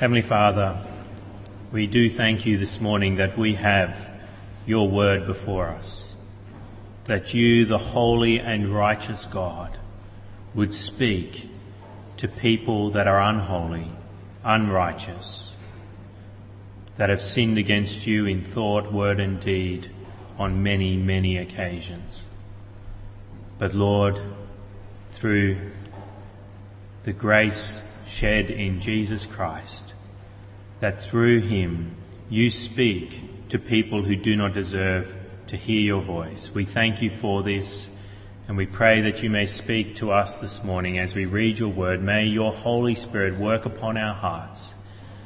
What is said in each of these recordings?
Heavenly Father, we do thank you this morning that we have your word before us, that you, the holy and righteous God, would speak to people that are unholy, unrighteous, that have sinned against you in thought, word, and deed on many, many occasions. But Lord, through the grace shed in Jesus Christ, that through him you speak to people who do not deserve to hear your voice. We thank you for this and we pray that you may speak to us this morning as we read your word. May your Holy Spirit work upon our hearts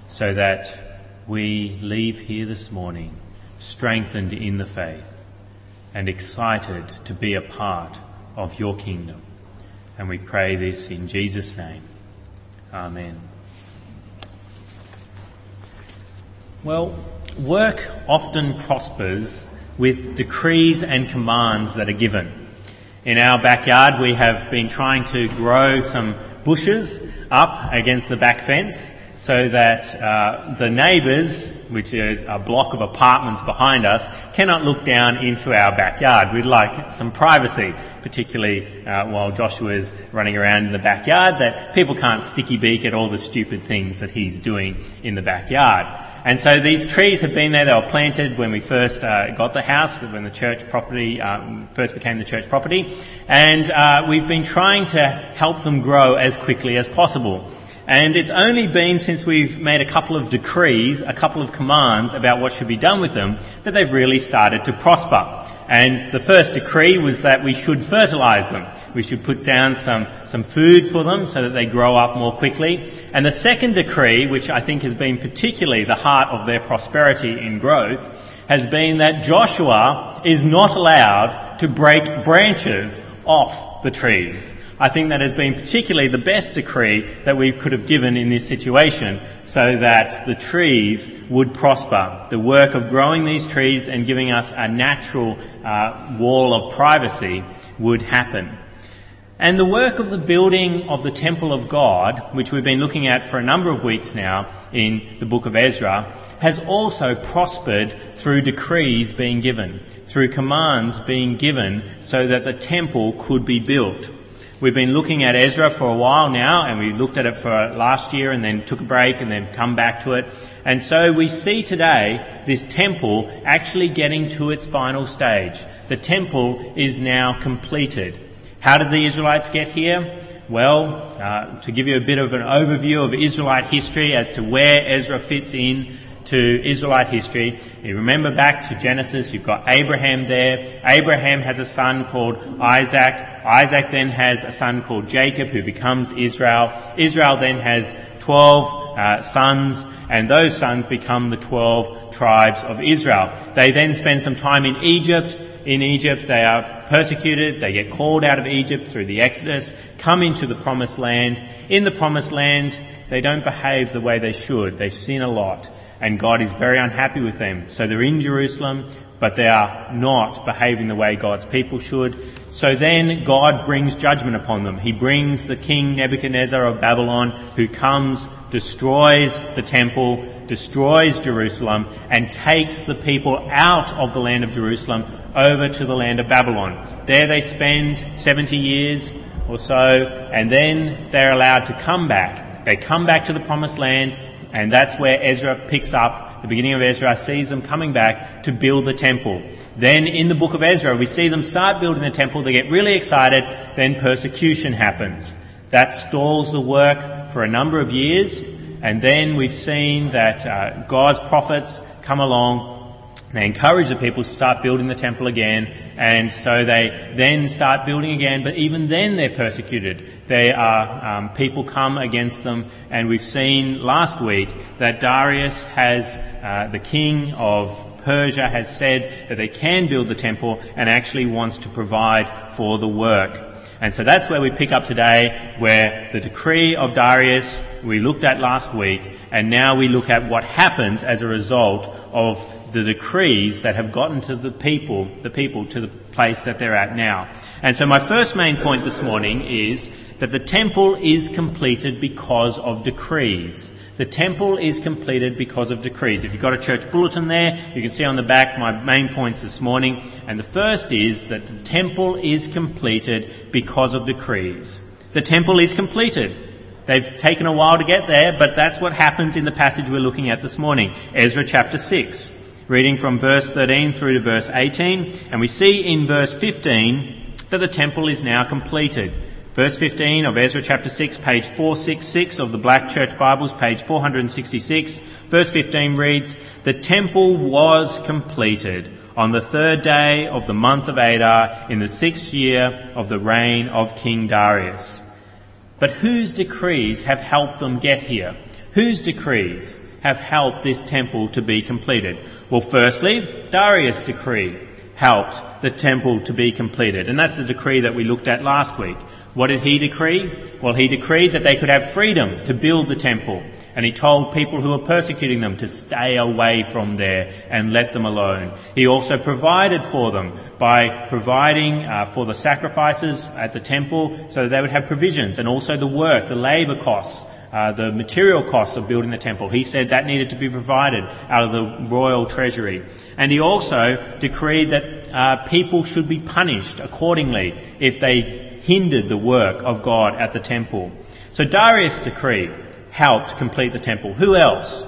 so that we leave here this morning strengthened in the faith and excited to be a part of your kingdom. And we pray this in Jesus' name. Amen. Well, work often prospers with decrees and commands that are given. In our backyard, we have been trying to grow some bushes up against the back fence so that uh, the neighbours, which is a block of apartments behind us, cannot look down into our backyard. We'd like some privacy, particularly uh, while Joshua is running around in the backyard, that people can't sticky beak at all the stupid things that he's doing in the backyard. And so these trees have been there. They were planted when we first uh, got the house, when the church property um, first became the church property. And uh, we've been trying to help them grow as quickly as possible. And it's only been since we've made a couple of decrees, a couple of commands about what should be done with them, that they've really started to prosper. And the first decree was that we should fertilize them. We should put down some, some food for them so that they grow up more quickly. And the second decree, which I think has been particularly the heart of their prosperity in growth, has been that Joshua is not allowed to break branches off the trees. I think that has been particularly the best decree that we could have given in this situation so that the trees would prosper. The work of growing these trees and giving us a natural uh, wall of privacy would happen. And the work of the building of the temple of God, which we've been looking at for a number of weeks now in the book of Ezra, has also prospered through decrees being given, through commands being given so that the temple could be built. We've been looking at Ezra for a while now, and we looked at it for last year and then took a break and then come back to it. And so we see today this temple actually getting to its final stage. The temple is now completed. How did the Israelites get here? Well, uh, to give you a bit of an overview of Israelite history as to where Ezra fits in to Israelite history, you remember back to Genesis, you've got Abraham there. Abraham has a son called Isaac. Isaac then has a son called Jacob who becomes Israel. Israel then has 12 uh, sons and those sons become the 12 tribes of Israel. They then spend some time in Egypt in Egypt. They are persecuted. They get called out of Egypt through the Exodus, come into the promised land. In the promised land, they don't behave the way they should. They sin a lot. And God is very unhappy with them. So they're in Jerusalem, but they are not behaving the way God's people should. So then God brings judgment upon them. He brings the king Nebuchadnezzar of Babylon who comes, destroys the temple, destroys Jerusalem, and takes the people out of the land of Jerusalem over to the land of Babylon. There they spend 70 years or so, and then they're allowed to come back. They come back to the promised land, and that's where Ezra picks up. The beginning of Ezra sees them coming back to build the temple. Then in the book of Ezra, we see them start building the temple. They get really excited. Then persecution happens. That stalls the work for a number of years. And then we've seen that uh, God's prophets come along they encourage the people to start building the temple again, and so they then start building again, but even then they're persecuted. They are, um, people come against them, and we've seen last week that Darius has, uh, the king of Persia has said that they can build the temple and actually wants to provide for the work. And so that's where we pick up today, where the decree of Darius we looked at last week, and now we look at what happens as a result of the decrees that have gotten to the people, the people to the place that they're at now. And so my first main point this morning is that the temple is completed because of decrees. The temple is completed because of decrees. If you've got a church bulletin there, you can see on the back my main points this morning. And the first is that the temple is completed because of decrees. The temple is completed. They've taken a while to get there, but that's what happens in the passage we're looking at this morning. Ezra chapter 6. Reading from verse 13 through to verse 18. And we see in verse 15 that the temple is now completed. Verse 15 of Ezra chapter 6, page 466 of the Black Church Bibles, page 466. Verse 15 reads, The temple was completed on the third day of the month of Adar in the sixth year of the reign of King Darius. But whose decrees have helped them get here? Whose decrees have helped this temple to be completed? Well, firstly, Darius' decree helped the temple to be completed. And that's the decree that we looked at last week. What did he decree? Well, he decreed that they could have freedom to build the temple. And he told people who were persecuting them to stay away from there and let them alone. He also provided for them by providing uh, for the sacrifices at the temple so that they would have provisions and also the work, the labour costs, uh, the material costs of building the temple. He said that needed to be provided out of the royal treasury. And he also decreed that uh, people should be punished accordingly if they hindered the work of God at the temple. So Darius' decree helped complete the temple. Who else?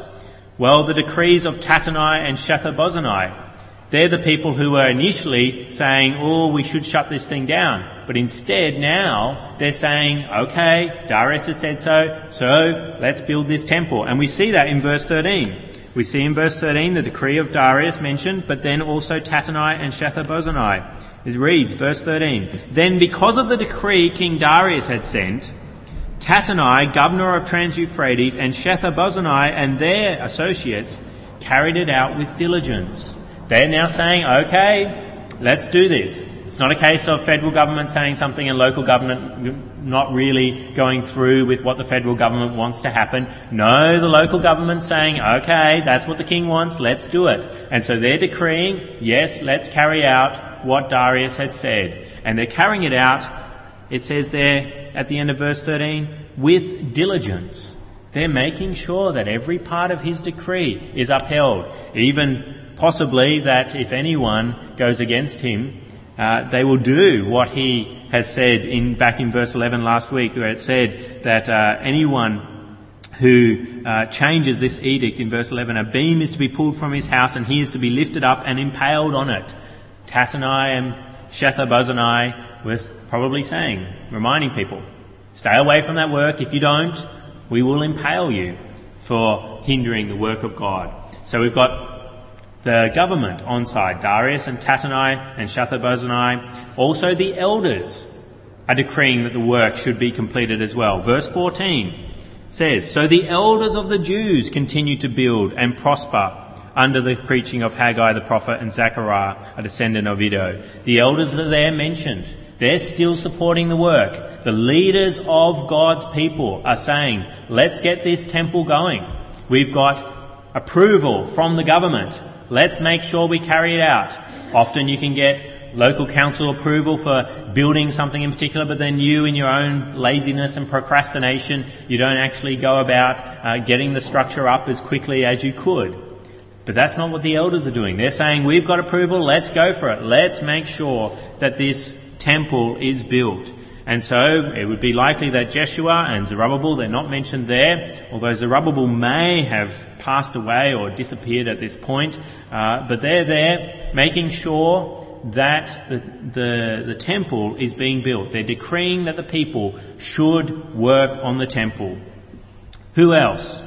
Well, the decrees of Tattenai and Shethar-bozenai. They're the people who were initially saying, oh, we should shut this thing down. But instead now they're saying, okay, Darius has said so, so let's build this temple. And we see that in verse 13. We see in verse 13 the decree of Darius mentioned, but then also Tattenai and Shethar-bozenai. It reads, verse 13, Then because of the decree King Darius had sent, Tattenai, governor of Trans-Euphrates, and Shethar-bozenai and their associates carried it out with diligence. They're now saying, okay, let's do this. It's not a case of federal government saying something and local government not really going through with what the federal government wants to happen. No, the local government saying, okay, that's what the king wants, let's do it. And so they're decreeing, yes, let's carry out what Darius had said. And they're carrying it out, it says there at the end of verse 13, with diligence. They're making sure that every part of his decree is upheld, even possibly that if anyone goes against him, uh, they will do what he has said in back in verse 11 last week, where it said that uh, anyone who uh, changes this edict in verse 11, a beam is to be pulled from his house and he is to be lifted up and impaled on it. Tattenai and Shethar-bozenai were probably saying, reminding people, stay away from that work. If you don't, we will impale you for hindering the work of God. So we've got the government on side, Darius and Tattenai and Shethar-bozenai. Also the elders are decreeing that the work should be completed as well. Verse 14 says, So the elders of the Jews continue to build and prosper under the preaching of Haggai the prophet and Zechariah, a descendant of Iddo. The elders are there mentioned. They're still supporting the work. The leaders of God's people are saying, let's get this temple going. We've got approval from the government. Let's make sure we carry it out. Often you can get local council approval for building something in particular, but then you, in your own laziness and procrastination, you don't actually go about uh, getting the structure up as quickly as you could. But that's not what the elders are doing. They're saying, we've got approval, let's go for it. Let's make sure that this temple is built. And so it would be likely that Jeshua and Zerubbabel, they're not mentioned there, although Zerubbabel may have passed away or disappeared at this point, uh, but they're there making sure that the, the, the temple is being built. They're decreeing that the people should work on the temple. Who else?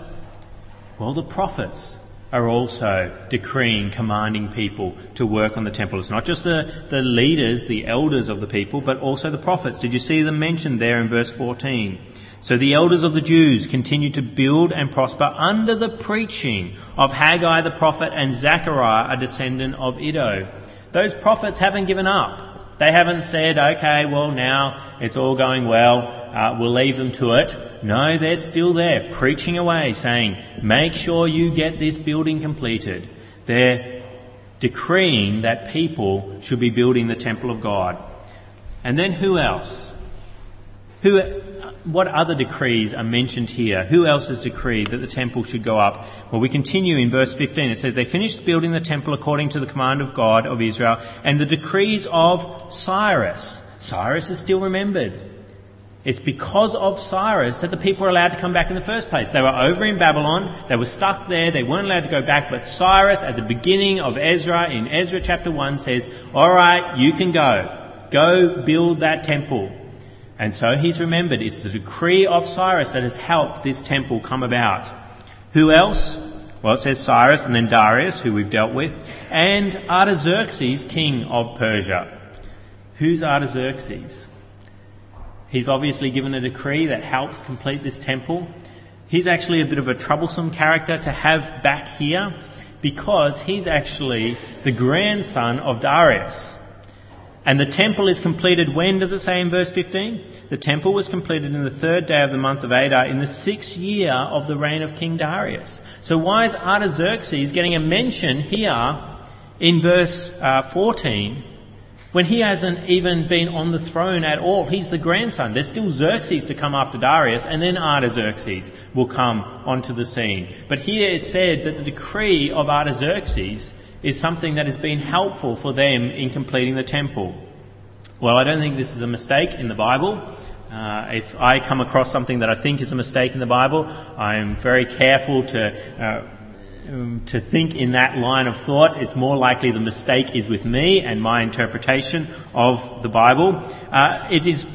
Well, the prophets are also decreeing, commanding people to work on the temple. It's not just the, the leaders, the elders of the people, but also the prophets. Did you see them mentioned there in verse 14? So the elders of the Jews continued to build and prosper under the preaching of Haggai the prophet and Zechariah, a descendant of Iddo. Those prophets haven't given up. They haven't said, okay, well now it's all going well, uh, we'll leave them to it. No, they're still there, preaching away, saying, make sure you get this building completed. They're decreeing that people should be building the temple of God. And then who else? Who, what other decrees are mentioned here? Who else has decreed that the temple should go up? Well, we continue in verse 15. It says, They finished building the temple according to the command of God of Israel and the decrees of Cyrus. Cyrus is still remembered. It's because of Cyrus that the people are allowed to come back in the first place. They were over in Babylon, they were stuck there, they weren't allowed to go back, but Cyrus at the beginning of Ezra, in Ezra chapter 1, says, Alright, you can go. Go build that temple. And so he's remembered. It's the decree of Cyrus that has helped this temple come about. Who else? Well, it says Cyrus and then Darius, who we've dealt with, and Artaxerxes, king of Persia. Who's Artaxerxes? He's obviously given a decree that helps complete this temple. He's actually a bit of a troublesome character to have back here because he's actually the grandson of Darius. And the temple is completed when, does it say in verse 15? The temple was completed in the third day of the month of Adar in the sixth year of the reign of King Darius. So why is Artaxerxes getting a mention here in verse uh, 14 when he hasn't even been on the throne at all? He's the grandson. There's still Xerxes to come after Darius and then Artaxerxes will come onto the scene. But here it's said that the decree of Artaxerxes is something that has been helpful for them in completing the temple. Well, I don't think this is a mistake in the Bible. Uh, if I come across something that I think is a mistake in the Bible, I'm very careful to uh, um, to think in that line of thought. It's more likely the mistake is with me and my interpretation of the Bible. Uh, it is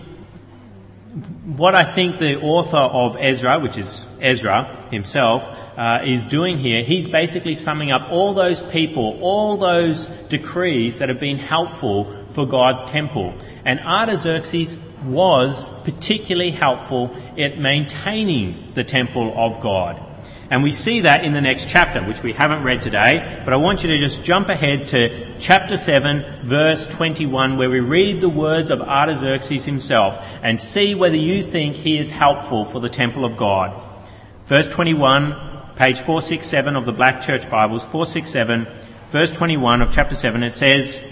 what I think the author of Ezra, which is Ezra himself, uh, is doing here, he's basically summing up all those people, all those decrees that have been helpful for God's temple. And Artaxerxes was particularly helpful at maintaining the temple of God. And we see that in the next chapter, which we haven't read today, but I want you to just jump ahead to chapter 7, verse 21, where we read the words of Artaxerxes himself and see whether you think he is helpful for the temple of God. Verse 21, page 467 of the Black Church Bibles, 467, verse 21 of chapter 7, it says,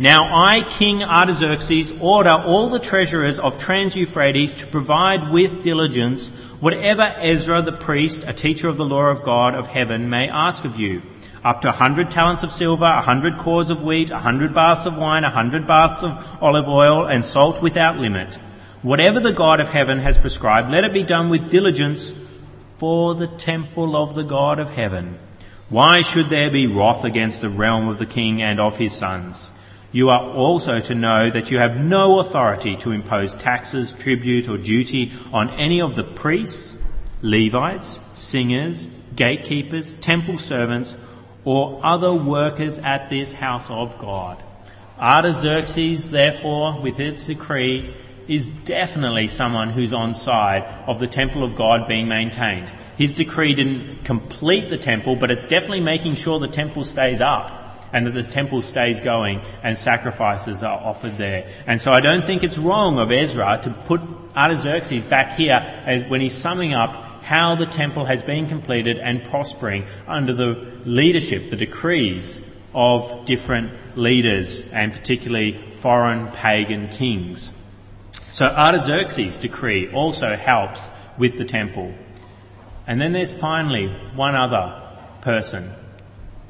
Now I, King Artaxerxes, order all the treasurers of Trans Euphrates to provide with diligence whatever Ezra the priest, a teacher of the law of God of heaven, may ask of you. Up to a hundred talents of silver, a hundred cors of wheat, a hundred baths of wine, a hundred baths of olive oil, and salt without limit. Whatever the God of heaven has prescribed, let it be done with diligence for the temple of the God of heaven. Why should there be wrath against the realm of the king and of his sons? You are also to know that you have no authority to impose taxes, tribute, or duty on any of the priests, Levites, singers, gatekeepers, temple servants, or other workers at this house of God. Artaxerxes, therefore, with its decree, is definitely someone who's on side of the temple of God being maintained. His decree didn't complete the temple, but it's definitely making sure the temple stays up and that the temple stays going and sacrifices are offered there. And so I don't think it's wrong of Ezra to put Artaxerxes back here as when he's summing up how the temple has been completed and prospering under the leadership, the decrees of different leaders and particularly foreign pagan kings. So Artaxerxes' decree also helps with the temple. And then there's finally one other person,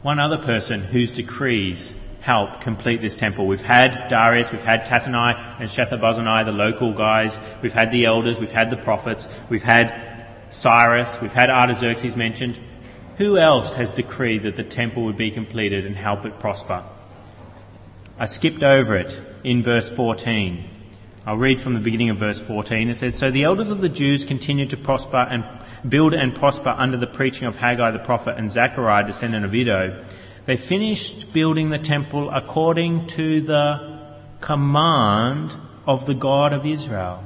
one other person whose decrees help complete this temple. We've had Darius, we've had Tattenai and Shethar-bozenai, the local guys, we've had the elders, we've had the prophets, we've had Cyrus, we've had Artaxerxes mentioned. Who else has decreed that the temple would be completed and help it prosper? I skipped over it in verse 14. I'll read from the beginning of verse 14. It says, So the elders of the Jews continued to prosper and build and prosper under the preaching of Haggai the prophet and Zechariah, descendant of Iddo. They finished building the temple according to the command of the God of Israel.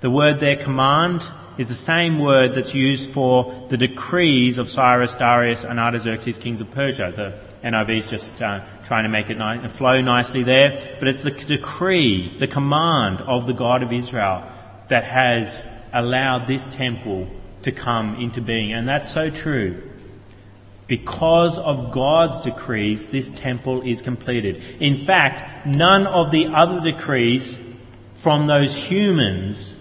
The word there, command, is the same word that's used for the decrees of Cyrus, Darius, and Artaxerxes, kings of Persia. The NIV is just uh, trying to make it ni- flow nicely there. But it's the decree, the command of the God of Israel that has allowed this temple to come into being. And that's so true. Because of God's decrees, this temple is completed. In fact, none of the other decrees from those humans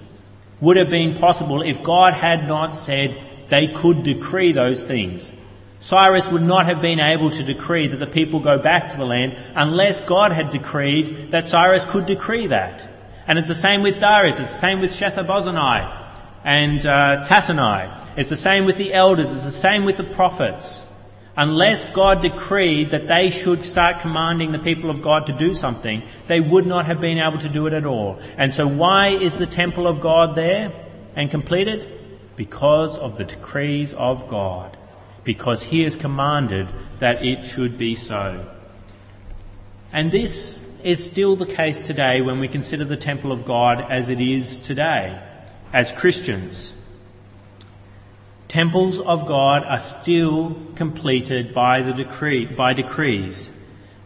would have been possible if God had not said they could decree those things. Cyrus would not have been able to decree that the people go back to the land unless God had decreed that Cyrus could decree that. And it's the same with Darius, it's the same with Shethar-bozenai and uh. It's the same with the elders, it's the same with the prophets. Unless God decreed that they should start commanding the people of God to do something, they would not have been able to do it at all. And so why is the temple of God there and completed? Because of the decrees of God because he has commanded that it should be so. And this is still the case today when we consider the temple of God as it is today, as Christians. Temples of God are still completed by the decree, by decrees,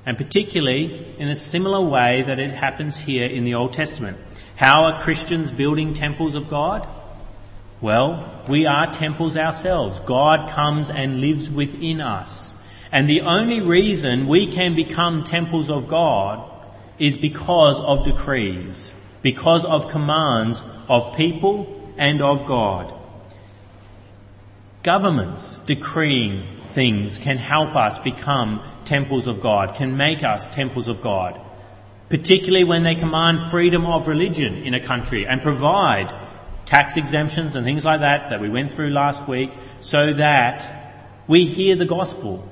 and particularly in a similar way that it happens here in the Old Testament. How are Christians building temples of God? Well, we are temples ourselves. God comes and lives within us. And the only reason we can become temples of God is because of decrees, because of commands of people and of God. Governments decreeing things can help us become temples of God, can make us temples of God, particularly when they command freedom of religion in a country and provide tax exemptions and things like that that we went through last week so that we hear the gospel.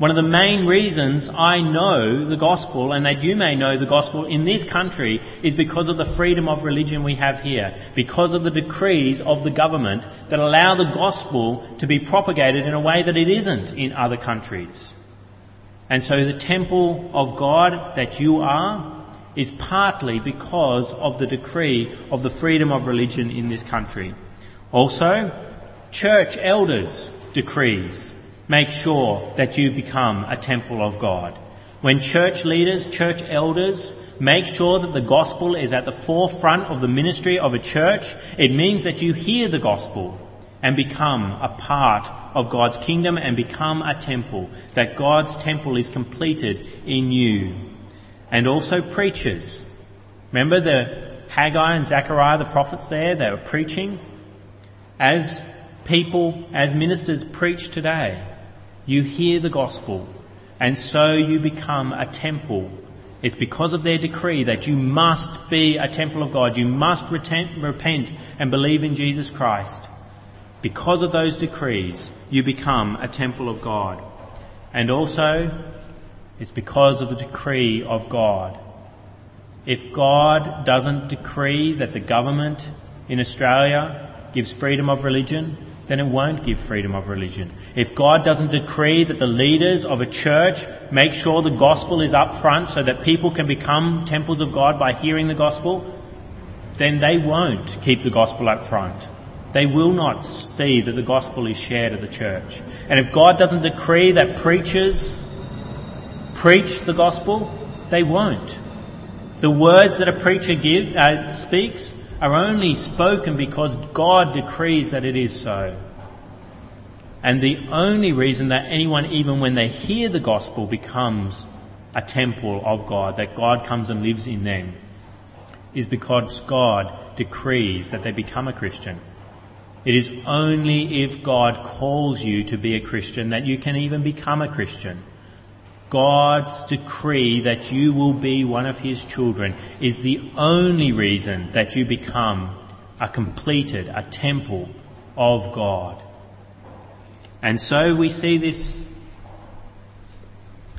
One of the main reasons I know the gospel and that you may know the gospel in this country is because of the freedom of religion we have here, because of the decrees of the government that allow the gospel to be propagated in a way that it isn't in other countries. And so the temple of God that you are is partly because of the decree of the freedom of religion in this country. Also, church elders' decrees make sure that you become a temple of God. When church leaders, church elders, make sure that the gospel is at the forefront of the ministry of a church, it means that you hear the gospel and become a part of God's kingdom and become a temple, that God's temple is completed in you and also preachers. Remember the Haggai and Zechariah, the prophets there, they were preaching. As people, as ministers preach today, you hear the gospel and so you become a temple. It's because of their decree that you must be a temple of God. You must repent and believe in Jesus Christ. Because of those decrees, you become a temple of God. And also, it's because of the decree of God. If God doesn't decree that the government in Australia gives freedom of religion, then it won't give freedom of religion. If God doesn't decree that the leaders of a church make sure the gospel is up front so that people can become temples of God by hearing the gospel, then they won't keep the gospel up front. They will not see that the gospel is shared at the church. And if God doesn't decree that preachers preach the gospel? They won't. The words that a preacher give, uh, speaks are only spoken because God decrees that it is so. And the only reason that anyone, even when they hear the gospel, becomes a temple of God, that God comes and lives in them, is because God decrees that they become a Christian. It is only if God calls you to be a Christian that you can even become a Christian. God's decree that you will be one of his children is the only reason that you become a completed, a temple of God. And so we see this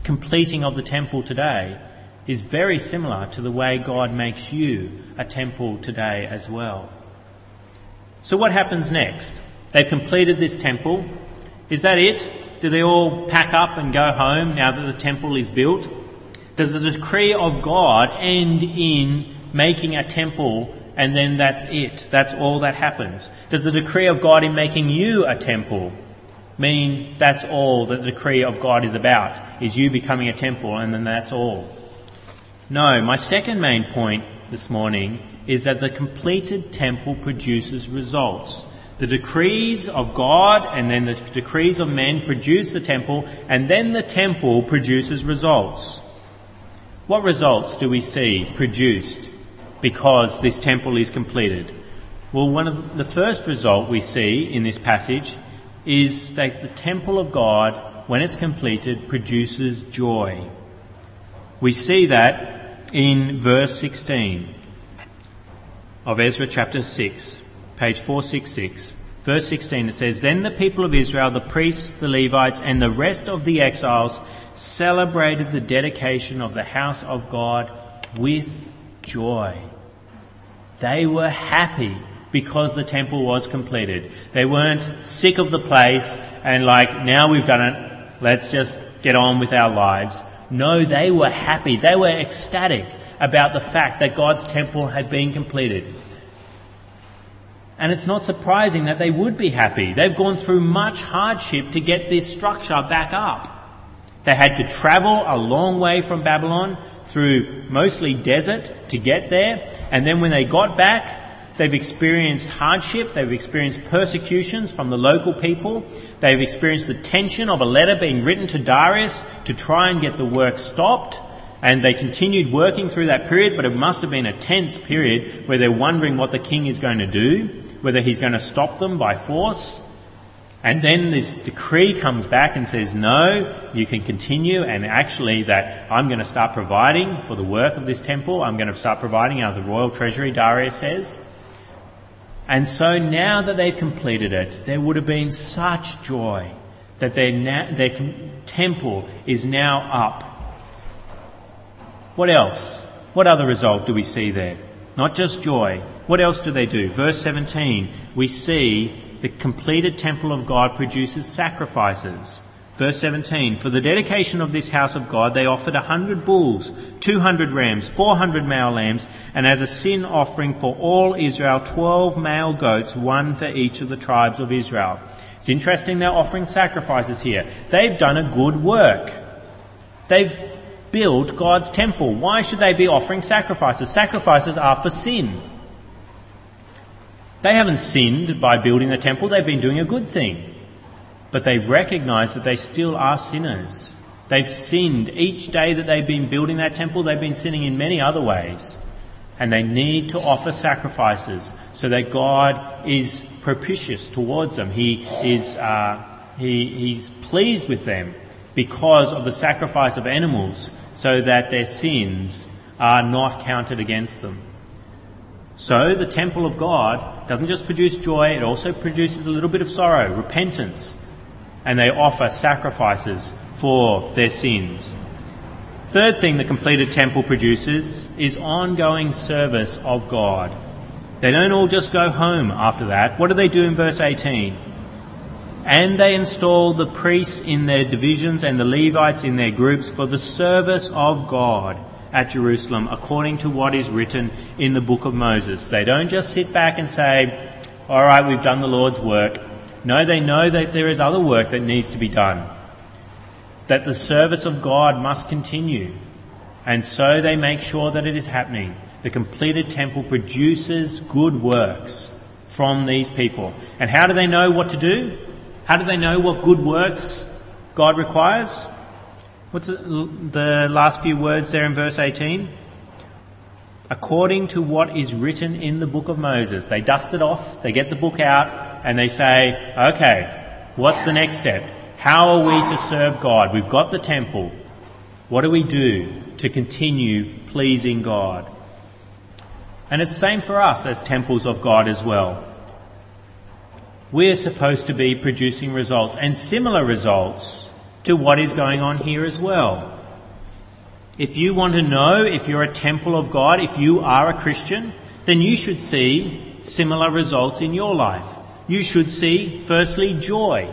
completing of the temple today is very similar to the way God makes you a temple today as well. So what happens next? They've completed this temple. Is that it? Do they all pack up and go home now that the temple is built? Does the decree of God end in making a temple and then that's it? That's all that happens? Does the decree of God in making you a temple mean that's all that the decree of God is about? Is you becoming a temple and then that's all? No, my second main point this morning is that the completed temple produces results. The decrees of God and then the decrees of men produce the temple, and then the temple produces results. What results do we see produced because this temple is completed? Well, one of the first result we see in this passage is that the temple of God, when it's completed, produces joy. We see that in verse 16 of Ezra chapter 6, page 466. Verse 16 it says, Then the people of Israel, the priests, the Levites, and the rest of the exiles celebrated the dedication of the house of God with joy. They were happy because the temple was completed. They weren't sick of the place and like, now we've done it, let's just get on with our lives. No, they were happy. They were ecstatic about the fact that God's temple had been completed. And it's not surprising that they would be happy. They've gone through much hardship to get this structure back up. They had to travel a long way from Babylon through mostly desert to get there. And then when they got back, They've experienced hardship, they've experienced persecutions from the local people, they've experienced the tension of a letter being written to Darius to try and get the work stopped, and they continued working through that period, but it must have been a tense period where they're wondering what the king is going to do, whether he's going to stop them by force. And then this decree comes back and says, no, you can continue, and actually that I'm going to start providing for the work of this temple. I'm going to start providing out of the royal treasury, Darius says. And so now that they've completed it, there would have been such joy that their, na- their temple is now up. What else? What other result do we see there? Not just joy. What else do they do? Verse 17, we see the completed temple of God produces sacrifices. Verse 17 For the dedication of this house of God, they offered a hundred bulls, two hundred rams, four hundred male lambs, and as a sin offering for all Israel, twelve male goats, one for each of the tribes of Israel. It's interesting they're offering sacrifices here. They've done a good work. They've built God's temple. Why should they be offering sacrifices? Sacrifices are for sin. They haven't sinned by building the temple, they've been doing a good thing but they recognize that they still are sinners. They've sinned. Each day that they've been building that temple, they've been sinning in many other ways. And they need to offer sacrifices so that God is propitious towards them. He is, uh, he, he's pleased with them because of the sacrifice of animals so that their sins are not counted against them. So the temple of God doesn't just produce joy, it also produces a little bit of sorrow, repentance, and they offer sacrifices for their sins. Third thing the completed temple produces is ongoing service of God. They don't all just go home after that. What do they do in verse 18? And they install the priests in their divisions and the Levites in their groups for the service of God at Jerusalem, according to what is written in the book of Moses. They don't just sit back and say, All right, we've done the Lord's work. No, they know that there is other work that needs to be done, that the service of God must continue, and so they make sure that it is happening. The completed temple produces good works from these people. And how do they know what to do? How do they know what good works God requires? What's the last few words there in verse 18? according to what is written in the book of Moses. They dust it off, they get the book out, and they say, okay, what's the next step? How are we to serve God? We've got the temple. What do we do to continue pleasing God? And it's the same for us as temples of God as well. We're supposed to be producing results and similar results to what is going on here as well. If you want to know if you're a temple of God, if you are a Christian, then you should see similar results in your life. You should see, firstly, joy.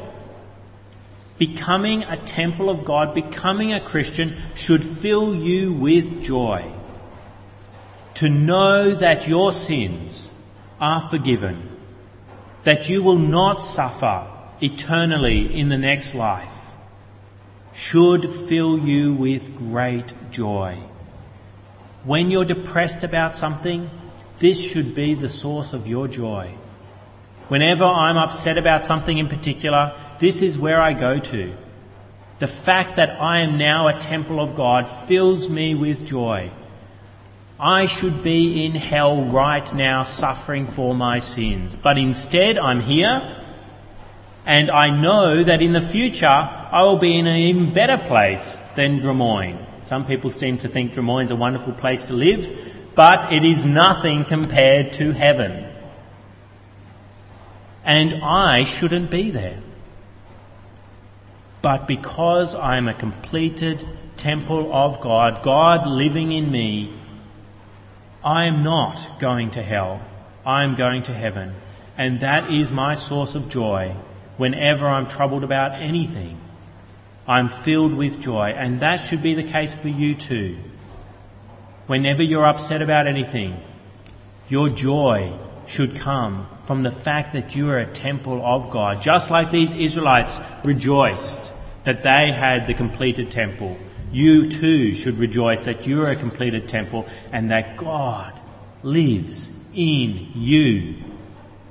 Becoming a temple of God, becoming a Christian, should fill you with joy. To know that your sins are forgiven, that you will not suffer eternally in the next life, should fill you with great joy. When you're depressed about something, this should be the source of your joy. Whenever I'm upset about something in particular, this is where I go to. The fact that I am now a temple of God fills me with joy. I should be in hell right now suffering for my sins. But instead, I'm here and I know that in the future I will be in an even better place than Drummoyne. Some people seem to think Drummoyne's a wonderful place to live, but it is nothing compared to heaven. And I shouldn't be there. But because I am a completed temple of God, God living in me, I am not going to hell. I am going to heaven. And that is my source of joy whenever I'm troubled about anything. I'm filled with joy. And that should be the case for you too. Whenever you're upset about anything, your joy should come from the fact that you are a temple of God. Just like these Israelites rejoiced that they had the completed temple you too should rejoice that you are a completed temple and that God lives in you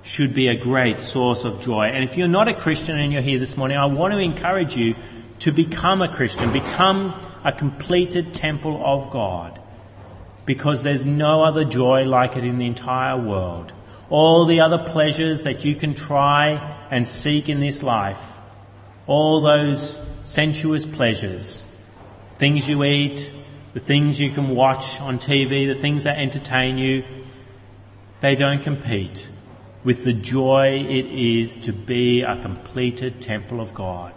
should be a great source of joy. And if you're not a Christian and you're here this morning, I want to encourage you to become a Christian, become a completed temple of God, because there's no other joy like it in the entire world. All the other pleasures that you can try and seek in this life, all those sensuous pleasures, things you eat, the things you can watch on TV, the things that entertain you, they don't compete with the joy it is to be a completed temple of God.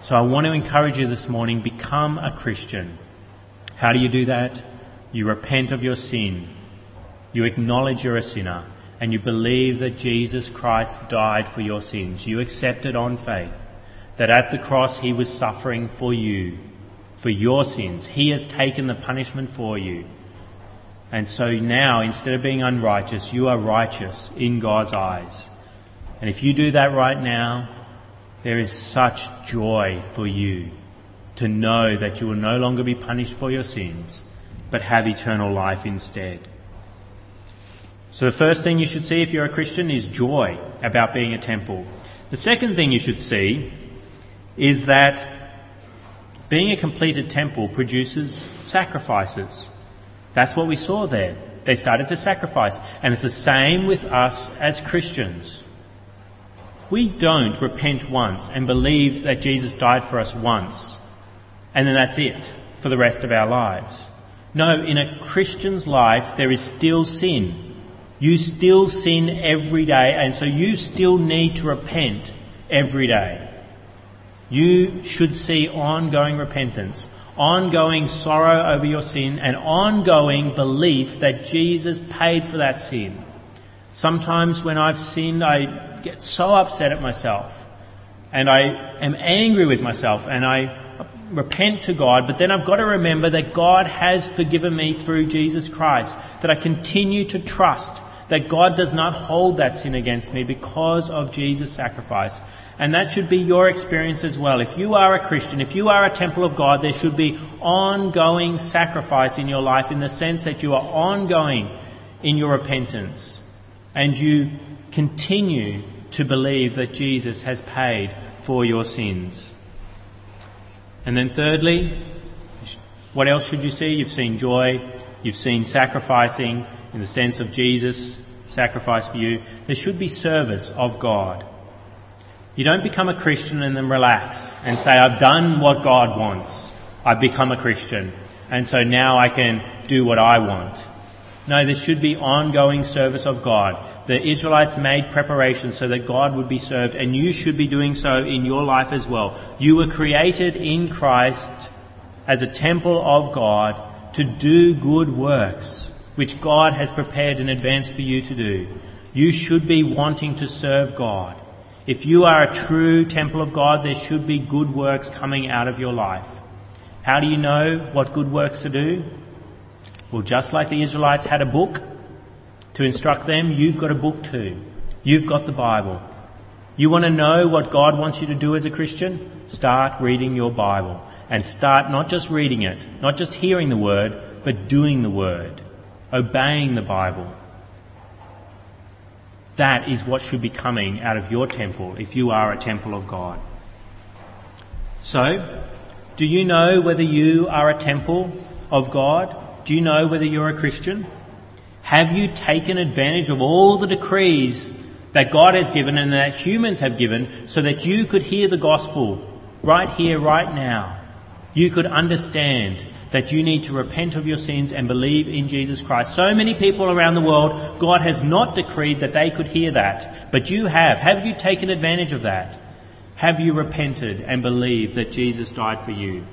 So I want to encourage you this morning, become a Christian. How do you do that? You repent of your sin. You acknowledge you're a sinner and you believe that Jesus Christ died for your sins. You accept it on faith that at the cross he was suffering for you for your sins. He has taken the punishment for you. And so now, instead of being unrighteous, you are righteous in God's eyes. And if you do that right now, there is such joy for you to know that you will no longer be punished for your sins, but have eternal life instead. So the first thing you should see if you're a Christian is joy about being a temple. The second thing you should see is that being a completed temple produces sacrifices. That's what we saw there. They started to sacrifice. And it's the same with us as Christians. We don't repent once and believe that Jesus died for us once, and then that's it for the rest of our lives. No, in a Christian's life, there is still sin. You still sin every day, and so you still need to repent every day you should see ongoing repentance, ongoing sorrow over your sin, and ongoing belief that Jesus paid for that sin. Sometimes when I've sinned, I get so upset at myself and I am angry with myself and I repent to God, but then I've got to remember that God has forgiven me through Jesus Christ, that I continue to trust that God does not hold that sin against me because of Jesus' sacrifice. And that should be your experience as well. If you are a Christian, if you are a temple of God, there should be ongoing sacrifice in your life in the sense that you are ongoing in your repentance and you continue to believe that Jesus has paid for your sins. And then thirdly, what else should you see? You've seen joy, you've seen sacrificing in the sense of Jesus sacrifice for you. There should be service of God. You don't become a Christian and then relax and say, I've done what God wants. I've become a Christian. And so now I can do what I want. No, there should be ongoing service of God. The Israelites made preparations so that God would be served, and you should be doing so in your life as well. You were created in Christ as a temple of God to do good works, which God has prepared in advance for you to do. You should be wanting to serve God. If you are a true temple of God, there should be good works coming out of your life. How do you know what good works to do? Well, just like the Israelites had a book to instruct them, you've got a book too. You've got the Bible. You want to know what God wants you to do as a Christian? Start reading your Bible. And start not just reading it, not just hearing the Word, but doing the Word, obeying the Bible. That is what should be coming out of your temple if you are a temple of God. So, do you know whether you are a temple of God? Do you know whether you're a Christian? Have you taken advantage of all the decrees that God has given and that humans have given so that you could hear the gospel right here, right now? You could understand that you need to repent of your sins and believe in Jesus Christ. So many people around the world, God has not decreed that they could hear that, but you have. Have you taken advantage of that? Have you repented and believed that Jesus died for you?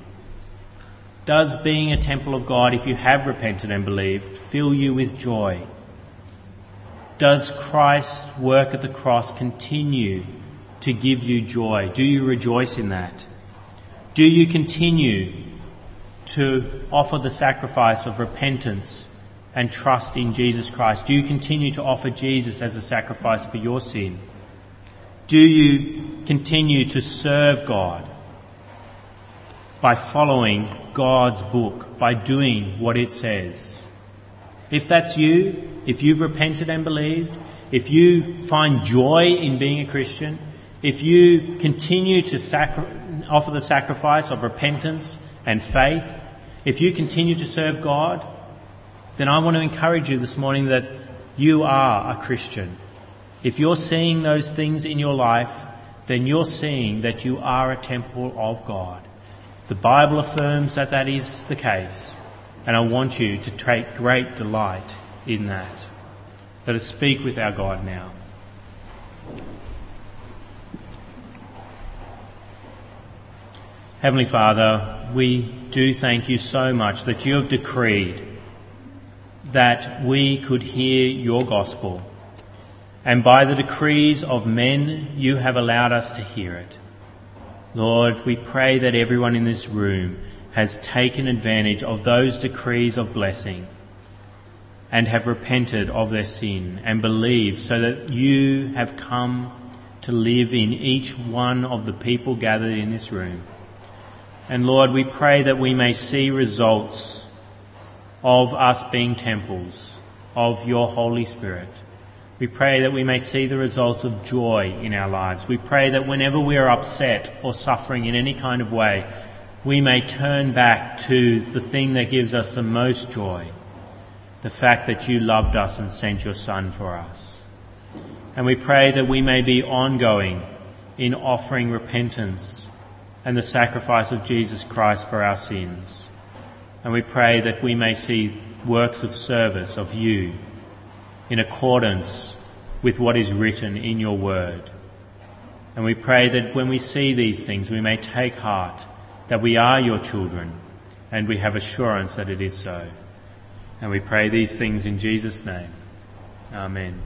Does being a temple of God, if you have repented and believed, fill you with joy? Does Christ's work at the cross continue to give you joy? Do you rejoice in that? Do you continue to offer the sacrifice of repentance and trust in Jesus Christ? Do you continue to offer Jesus as a sacrifice for your sin? Do you continue to serve God by following God's book, by doing what it says? If that's you, if you've repented and believed, if you find joy in being a Christian, if you continue to sacri- offer the sacrifice of repentance and faith, if you continue to serve God, then I want to encourage you this morning that you are a Christian. If you're seeing those things in your life, then you're seeing that you are a temple of God. The Bible affirms that that is the case, and I want you to take great delight in that. Let us speak with our God now. Heavenly Father, we do thank you so much that you have decreed that we could hear your gospel. And by the decrees of men, you have allowed us to hear it. Lord, we pray that everyone in this room has taken advantage of those decrees of blessing and have repented of their sin and believed so that you have come to live in each one of the people gathered in this room. And Lord, we pray that we may see results of us being temples of your Holy Spirit. We pray that we may see the results of joy in our lives. We pray that whenever we are upset or suffering in any kind of way, we may turn back to the thing that gives us the most joy the fact that you loved us and sent your Son for us. And we pray that we may be ongoing in offering repentance and the sacrifice of Jesus Christ for our sins. And we pray that we may see works of service of you in accordance with what is written in your word. And we pray that when we see these things, we may take heart that we are your children and we have assurance that it is so. And we pray these things in Jesus' name. Amen.